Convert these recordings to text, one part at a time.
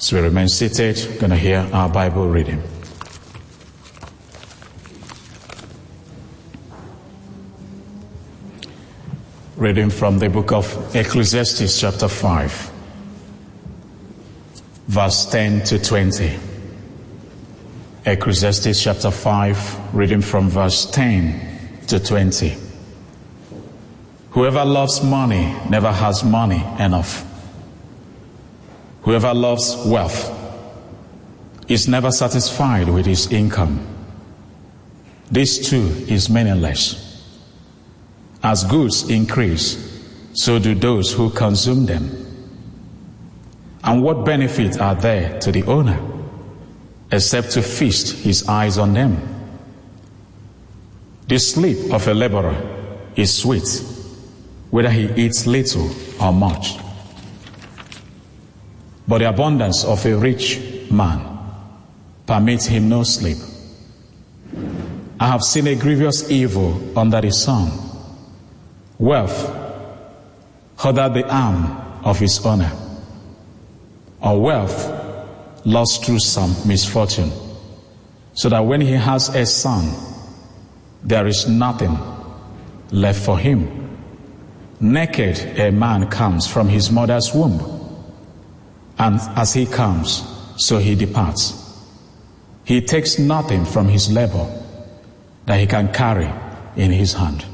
As we remain seated, going to hear our Bible reading. Reading from the book of Ecclesiastes, chapter 5, verse 10 to 20. Ecclesiastes, chapter 5, reading from verse 10 to 20. Whoever loves money never has money enough. Whoever loves wealth is never satisfied with his income. This too is meaningless. As goods increase, so do those who consume them. And what benefit are there to the owner except to feast his eyes on them? The sleep of a laborer is sweet, whether he eats little or much. But the abundance of a rich man permits him no sleep. I have seen a grievous evil under the sun wealth under the arm of his owner, or wealth lost through some misfortune, so that when he has a son, there is nothing left for him. Naked a man comes from his mother's womb, and as he comes, so he departs. He takes nothing from his labor that he can carry in his hand.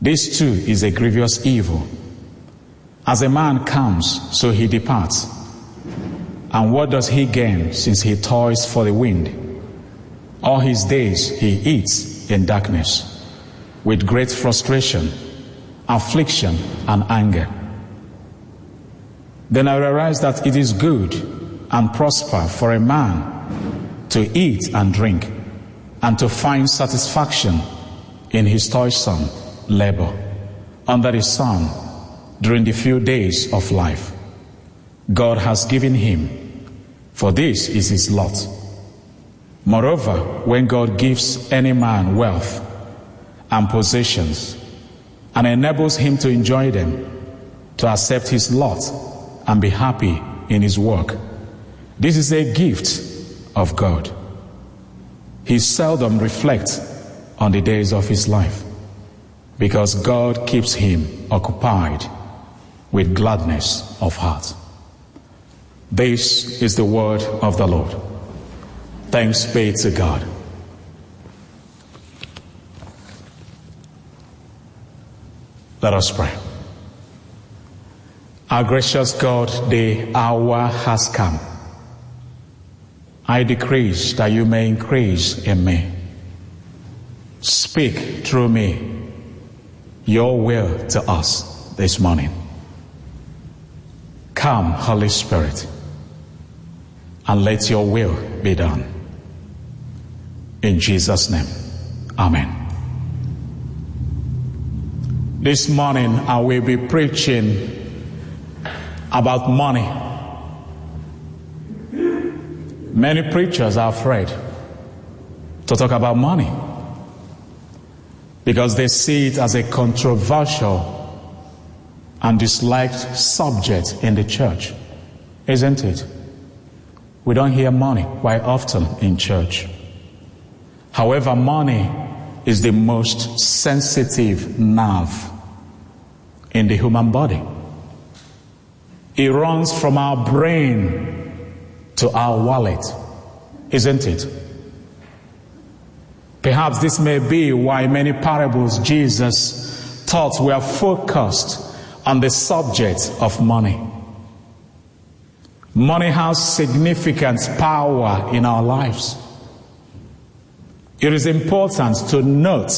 This too is a grievous evil. As a man comes, so he departs. And what does he gain since he toils for the wind? All his days he eats in darkness, with great frustration, affliction, and anger. Then I realized that it is good and prosper for a man to eat and drink and to find satisfaction in his toilsome labor under the sun during the few days of life God has given him, for this is his lot. Moreover, when God gives any man wealth and possessions and enables him to enjoy them, to accept his lot and be happy in his work, this is a gift of God. He seldom reflects on the days of his life because God keeps him occupied with gladness of heart. This is the word of the Lord. Thanks be to God. Let us pray. Our gracious God, the hour has come. I decrease that you may increase in me. Speak through me your will to us this morning. Come, Holy Spirit, and let your will be done. In Jesus' name, Amen. This morning I will be preaching about money. Many preachers are afraid to talk about money because they see it as a controversial and disliked subject in the church, isn't it? We don't hear money quite often in church. However, money is the most sensitive nerve in the human body. It runs from our brain to our wallet, isn't it? Perhaps this may be why many parables Jesus taught were focused on the subject of money. Money has significant power in our lives. It is important to note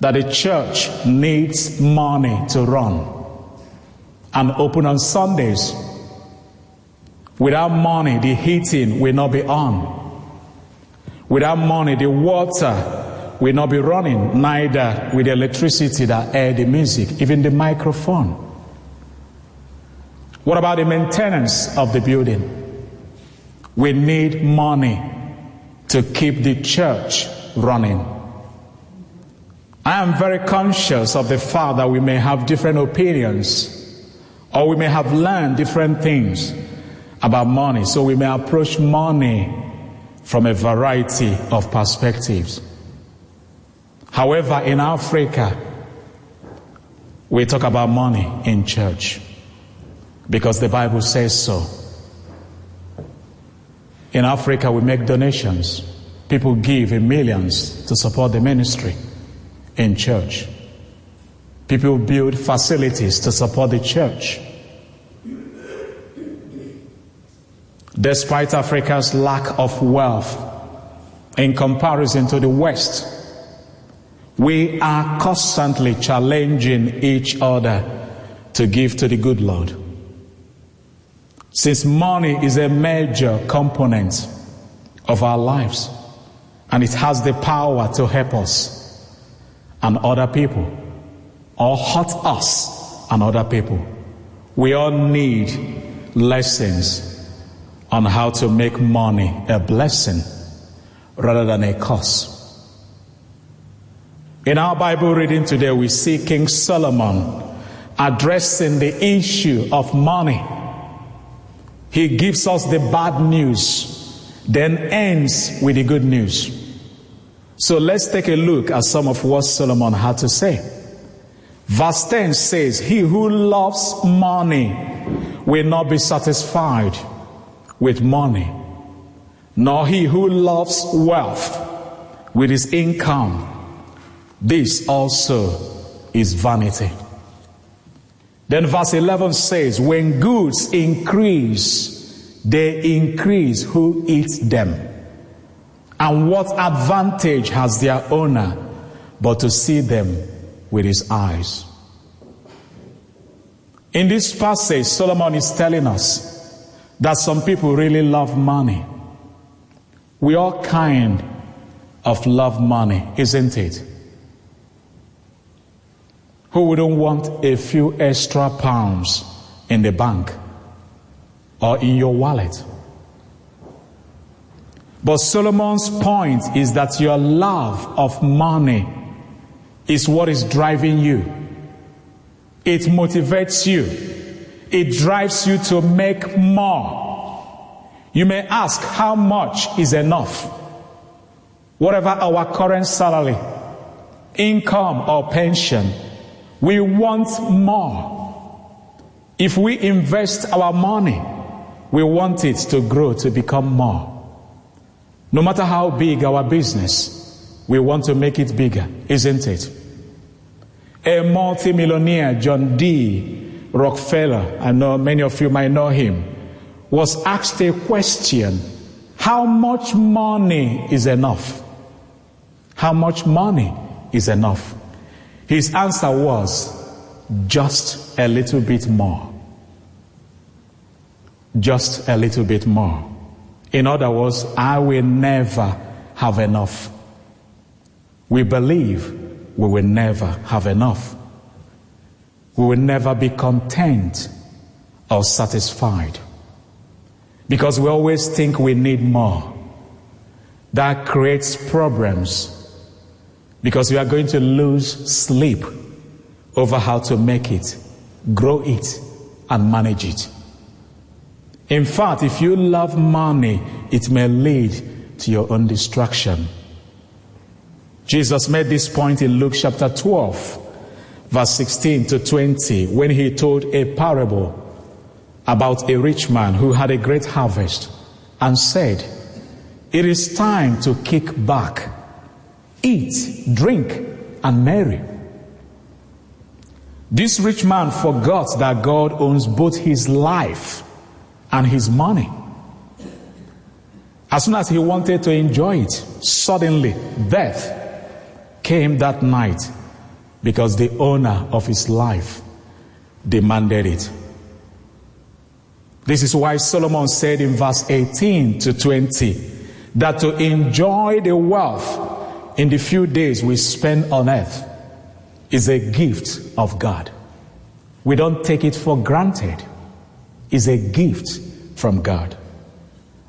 that the church needs money to run and open on Sundays. Without money, the heating will not be on. Without money, the water will not be running, neither with the electricity that air the music, even the microphone. What about the maintenance of the building? We need money to keep the church running. I am very conscious of the fact that we may have different opinions or we may have learned different things about money, so we may approach money from a variety of perspectives. However, in Africa, we talk about money in church because the Bible says so. In Africa, we make donations. People give in millions to support the ministry in church. People build facilities to support the church. Despite Africa's lack of wealth in comparison to the West, we are constantly challenging each other to give to the good Lord. Since money is a major component of our lives and it has the power to help us and other people or hurt us and other people, we all need lessons on how to make money a blessing rather than a curse. In our Bible reading today, we see King Solomon addressing the issue of money. He gives us the bad news, then ends with the good news. So let's take a look at some of what Solomon had to say. Verse 10 says, He who loves money will not be satisfied with money, nor he who loves wealth with his income. This also is vanity. Then verse 11 says, When goods increase, they increase who eats them. And what advantage has their owner but to see them with his eyes? In this passage, Solomon is telling us that some people really love money. We all kind of love money, isn't it? Who wouldn't want a few extra pounds in the bank or in your wallet? But Solomon's point is that your love of money is what is driving you. It motivates you it drives you to make more. You may ask, how much is enough? Whatever our current salary, income, or pension, we want more. If we invest our money, we want it to grow to become more. No matter how big our business, we want to make it bigger, isn't it? A multimillionaire, John D. Rockefeller, I know many of you might know him, was asked a question How much money is enough? How much money is enough? His answer was just a little bit more. Just a little bit more. In other words, I will never have enough. We believe we will never have enough we will never be content or satisfied. Because we always think we need more. That creates problems because we are going to lose sleep over how to make it, grow it, and manage it. In fact, if you love money, it may lead to your own destruction. Jesus made this point in Luke chapter 12 verse 16 to 20, when he told a parable about a rich man who had a great harvest and said, It is time to kick back, eat, drink, and marry. This rich man forgot that God owns both his life and his money. As soon as he wanted to enjoy it, suddenly death came that night because the owner of his life demanded it. This is why Solomon said in verse 18 to 20 that to enjoy the wealth in the few days we spend on earth is a gift of God. We don't take it for granted. It's a gift from God.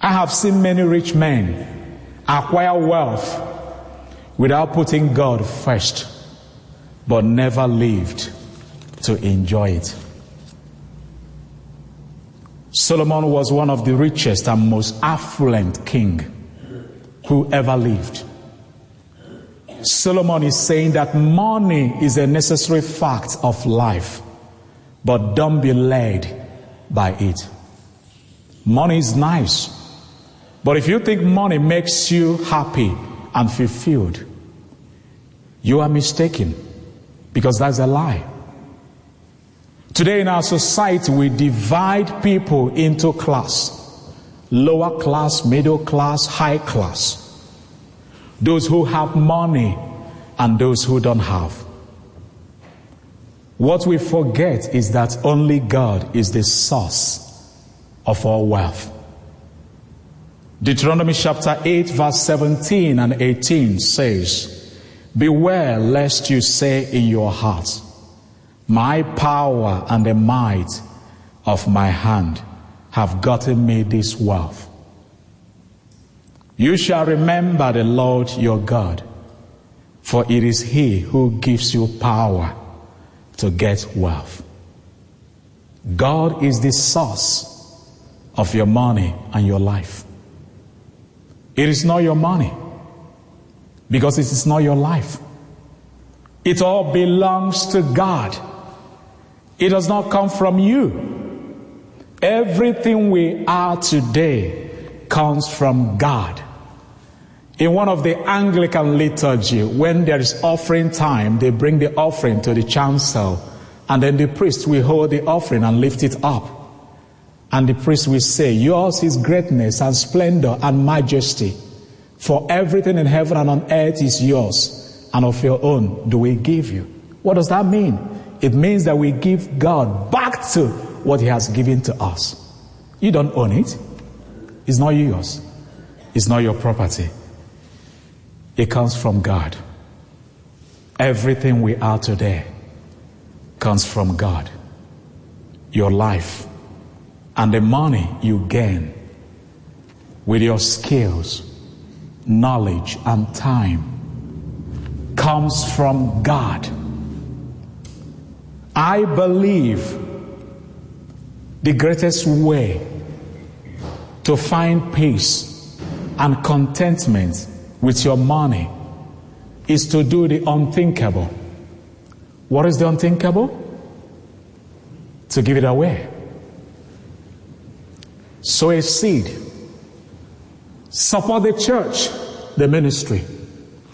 I have seen many rich men acquire wealth without putting God first but never lived to enjoy it. Solomon was one of the richest and most affluent king who ever lived. Solomon is saying that money is a necessary fact of life, but don't be led by it. Money is nice, but if you think money makes you happy and fulfilled, you are mistaken because that's a lie. Today in our society, we divide people into class lower class, middle class, high class. Those who have money and those who don't have. What we forget is that only God is the source of all wealth. Deuteronomy chapter 8, verse 17 and 18 says, Beware lest you say in your heart, My power and the might of my hand have gotten me this wealth. You shall remember the Lord your God, for it is He who gives you power to get wealth. God is the source of your money and your life. It is not your money because it is not your life. It all belongs to God. It does not come from you. Everything we are today comes from God. In one of the Anglican liturgy, when there is offering time, they bring the offering to the chancel, and then the priest will hold the offering and lift it up. And the priest will say, Yours is greatness and splendor and majesty, for everything in heaven and on earth is yours, and of your own do we give you. What does that mean? It means that we give God back to what He has given to us. You don't own it, it's not yours, it's not your property. It comes from God. Everything we are today comes from God. Your life and the money you gain with your skills, knowledge, and time comes from God. I believe the greatest way to find peace and contentment with your money is to do the unthinkable. What is the unthinkable? To give it away. Sow a seed. Support the church, the ministry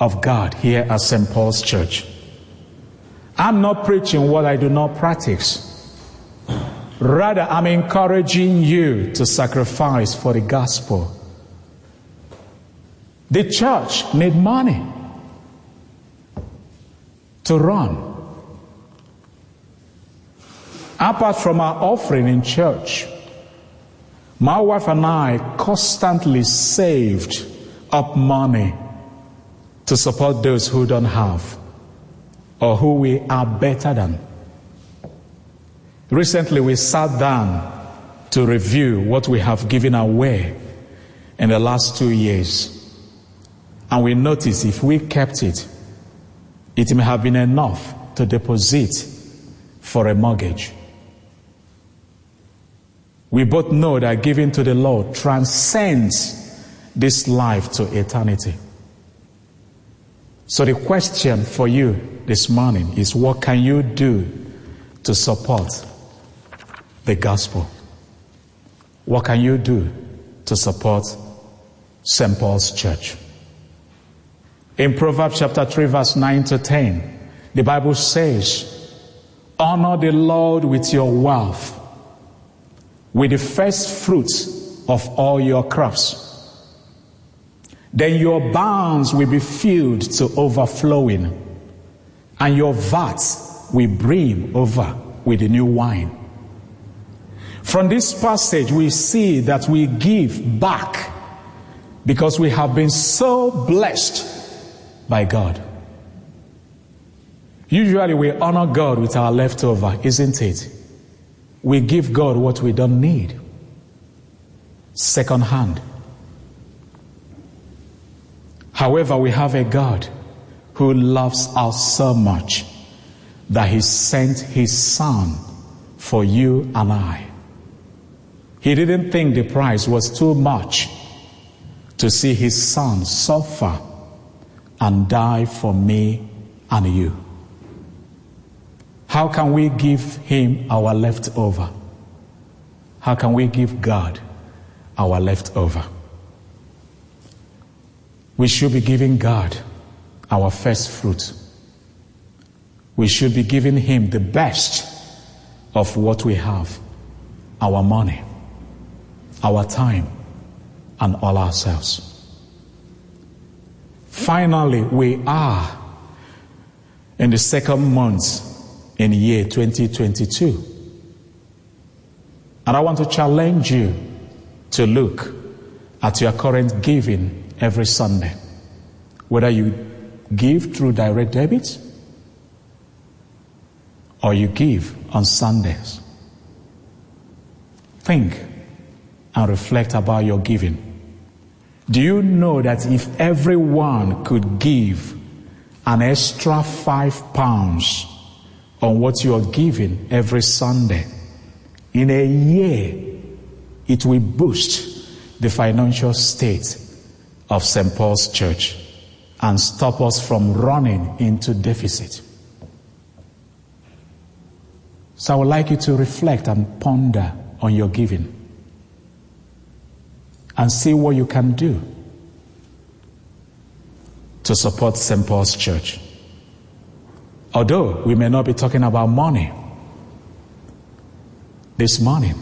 of God here at St. Paul's Church. I'm not preaching what I do not practice. Rather, I'm encouraging you to sacrifice for the gospel. The church need money to run. Apart from our offering in church, my wife and I constantly saved up money to support those who don't have or who we are better than. Recently, we sat down to review what we have given away in the last two years. And we noticed if we kept it, it may have been enough to deposit for a mortgage. We both know that giving to the Lord transcends this life to eternity. So the question for you this morning is what can you do to support the gospel. What can you do to support St. Paul's Church? In Proverbs chapter 3, verse 9 to 10, the Bible says, Honor the Lord with your wealth, with the first fruits of all your crops. Then your barns will be filled to overflowing, and your vats will brim over with the new wine. From this passage, we see that we give back because we have been so blessed by God. Usually, we honor God with our leftover, isn't it? We give God what we don't need. Second hand. However, we have a God who loves us so much that he sent his son for you and I. He didn't think the price was too much to see his son suffer and die for me and you. How can we give him our leftover? How can we give God our leftover? We should be giving God our first fruit. We should be giving him the best of what we have our money, our time, and all ourselves. Finally, we are in the second month in year 2022. And I want to challenge you to look at your current giving every Sunday. Whether you give through direct debit or you give on Sundays. Think and reflect about your giving. Do you know that if everyone could give an extra five pounds on what you are giving every Sunday, in a year, it will boost the financial state of St. Paul's Church and stop us from running into deficit. So I would like you to reflect and ponder on your giving and see what you can do to support St. Paul's Church. Although we may not be talking about money this morning,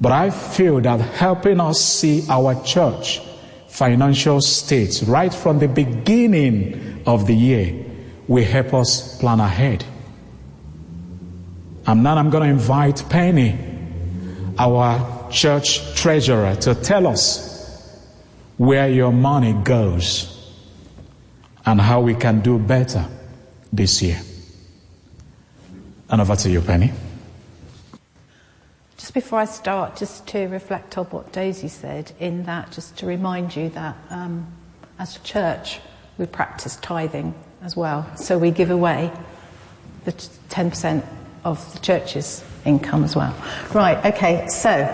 but I feel that helping us see our church financial state right from the beginning of the year will help us plan ahead. And now I'm going to invite Penny, our church treasurer, to tell us where your money goes and how we can do better this year. And over to you, Penny. Just before I start, just to reflect on what Dozie said, in that, just to remind you that um, as a church, we practice tithing as well. So we give away the 10% of the church's income as well. Right, okay, so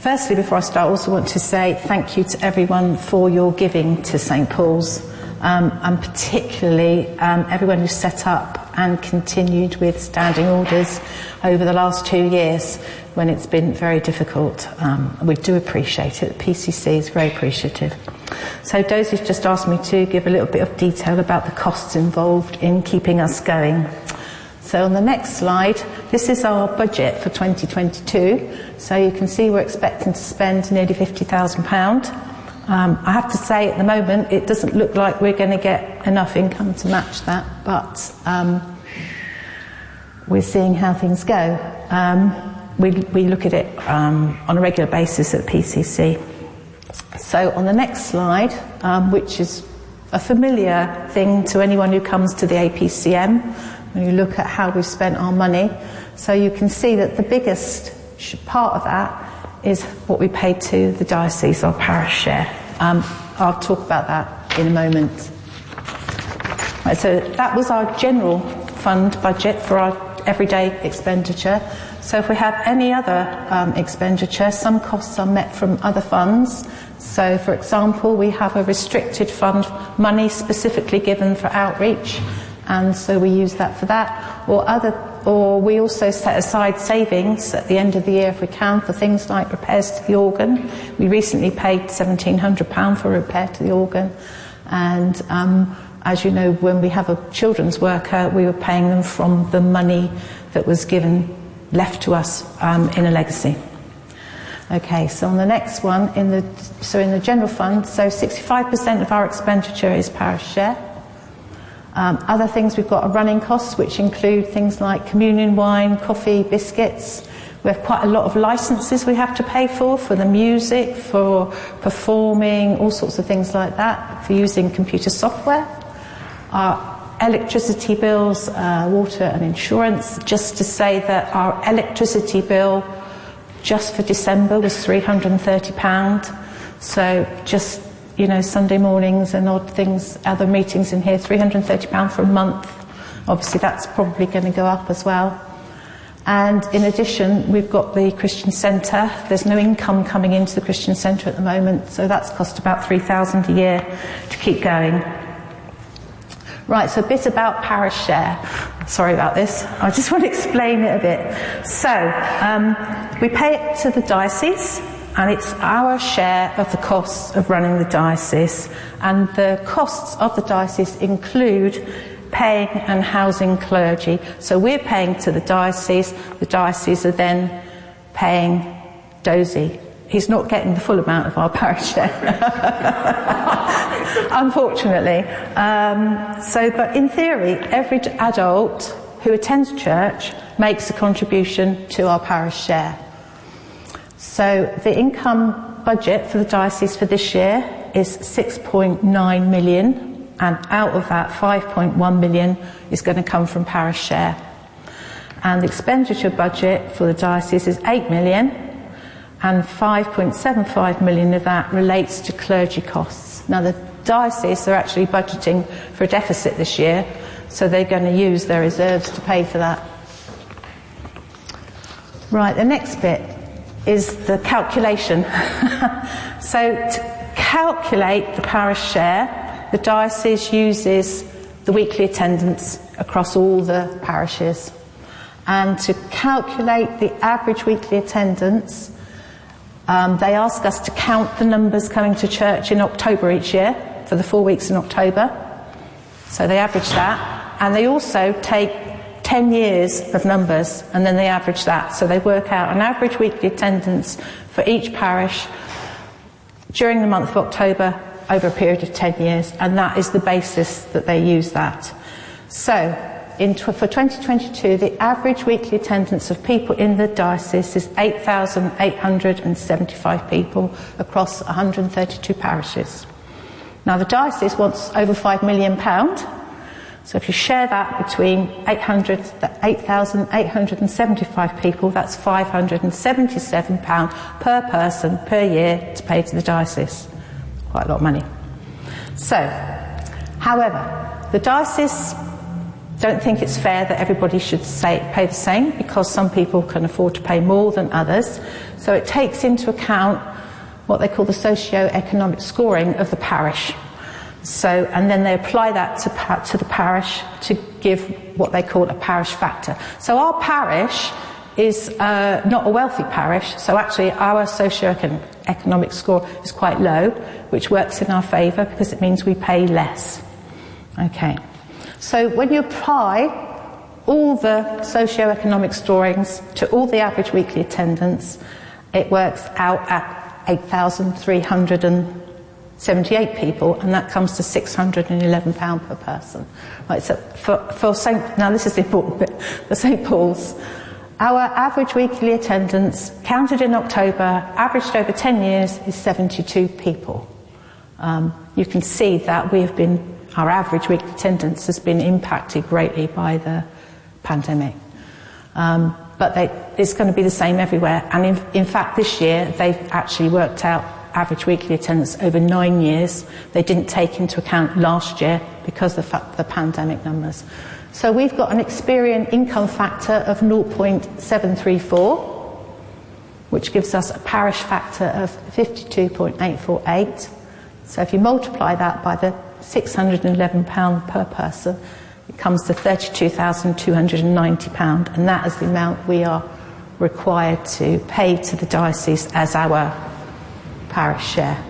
firstly, before I start, I also want to say thank you to everyone for your giving to St. Paul's um, and particularly um, everyone who set up and continued with standing orders over the last two years when it's been very difficult. Um, we do appreciate it. The PCC is very appreciative. So Dozie's just asked me to give a little bit of detail about the costs involved in keeping us going. So on the next slide, this is our budget for 2022. So you can see we're expecting to spend nearly £50,000. Um, I have to say, at the moment, it doesn't look like we're going to get enough income to match that, but um, we're seeing how things go. Um, we, we look at it um, on a regular basis at PCC. So, on the next slide, um, which is a familiar thing to anyone who comes to the APCM, when you look at how we've spent our money, so you can see that the biggest part of that is what we pay to the diocese, our parish share. Um, I'll talk about that in a moment. Right, so that was our general fund budget for our everyday expenditure. So if we have any other um, expenditure, some costs are met from other funds. So, for example, we have a restricted fund, money specifically given for outreach, and so we use that for that. Or other or we also set aside savings at the end of the year if we can for things like repairs to the organ. We recently paid £1,700 for repair to the organ, and um, as you know, when we have a children's worker, we were paying them from the money that was given left to us um, in a legacy. Okay, so on the next one, in the, so in the general fund, so 65% of our expenditure is parish share. Um, other things we've got are running costs, which include things like communion wine, coffee, biscuits. We have quite a lot of licenses we have to pay for, for the music, for performing, all sorts of things like that, for using computer software. Our electricity bills, uh, water and insurance, just to say that our electricity bill just for December was £330. So just you know, Sunday mornings and odd things, other meetings in here, £330 for a month. Obviously, that's probably going to go up as well. And in addition, we've got the Christian Centre. There's no income coming into the Christian Centre at the moment, so that's cost about 3,000 a year to keep going. Right, so a bit about parish share. Sorry about this. I just want to explain it a bit. So, um, we pay it to the diocese, and it's our share of the costs of running the diocese. And the costs of the diocese include paying and housing clergy. So we're paying to the diocese, the diocese are then paying Dozie. He's not getting the full amount of our parish share, unfortunately. Um, so, but in theory, every adult who attends church makes a contribution to our parish share. So the income budget for the diocese for this year is 6.9 million and out of that 5.1 million is going to come from parish share. And the expenditure budget for the diocese is 8 million and 5.75 million of that relates to clergy costs. Now the diocese are actually budgeting for a deficit this year, so they're going to use their reserves to pay for that. Right, the next bit is the calculation. so to calculate the parish share, the diocese uses the weekly attendance across all the parishes. And to calculate the average weekly attendance, um, they ask us to count the numbers coming to church in October each year for the four weeks in October. So they average that. And they also take 10 years of numbers and then they average that. So they work out an average weekly attendance for each parish during the month of October over a period of 10 years, and that is the basis that they use that. So, in, for 2022, the average weekly attendance of people in the diocese is 8,875 people across 132 parishes. Now, the diocese wants over £5 million. So if you share that between 8,875 people, that's £577 per person per year to pay to the diocese quite a lot of money. So, however, the diocese don't think it's fair that everybody should say, pay the same because some people can afford to pay more than others. So it takes into account what they call the socio-economic scoring of the parish. So, and then they apply that to, to the parish to give what they call a parish factor. So our parish is uh, not a wealthy parish, so actually our socio-economic score is quite low, which works in our favour because it means we pay less. Okay. So when you apply all the socio-economic scorings to all the average weekly attendance, it works out at 8,378 people, and that comes to £611 per person. Right, so for, for St. Now this is the important bit. For St. Paul's, our average weekly attendance, counted in October, averaged over 10 years, is 72 people. Um, you can see that we have been, our average weekly attendance has been impacted greatly by the pandemic. Um, but they, it's going to be the same everywhere. And in, in fact, this year they've actually worked out average weekly attendance over nine years. They didn't take into account last year because of the, pandemic numbers. So we've got an Experian income factor of 0.734, which gives us a parish factor of 52.848. So if you multiply that by the £611 per person, it comes to £32,290, and that is the amount we are required to pay to the diocese as our parish share.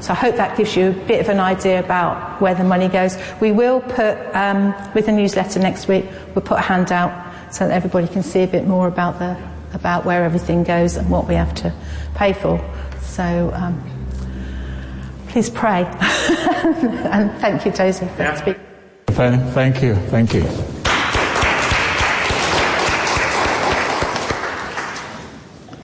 So I hope that gives you a bit of an idea about where the money goes. We will put, um, with the newsletter next week, we'll put a handout so that everybody can see a bit more about, the, about where everything goes and what we have to pay for. So um, please pray. and thank you, Joseph, for yeah. speaking. Thank you, thank you.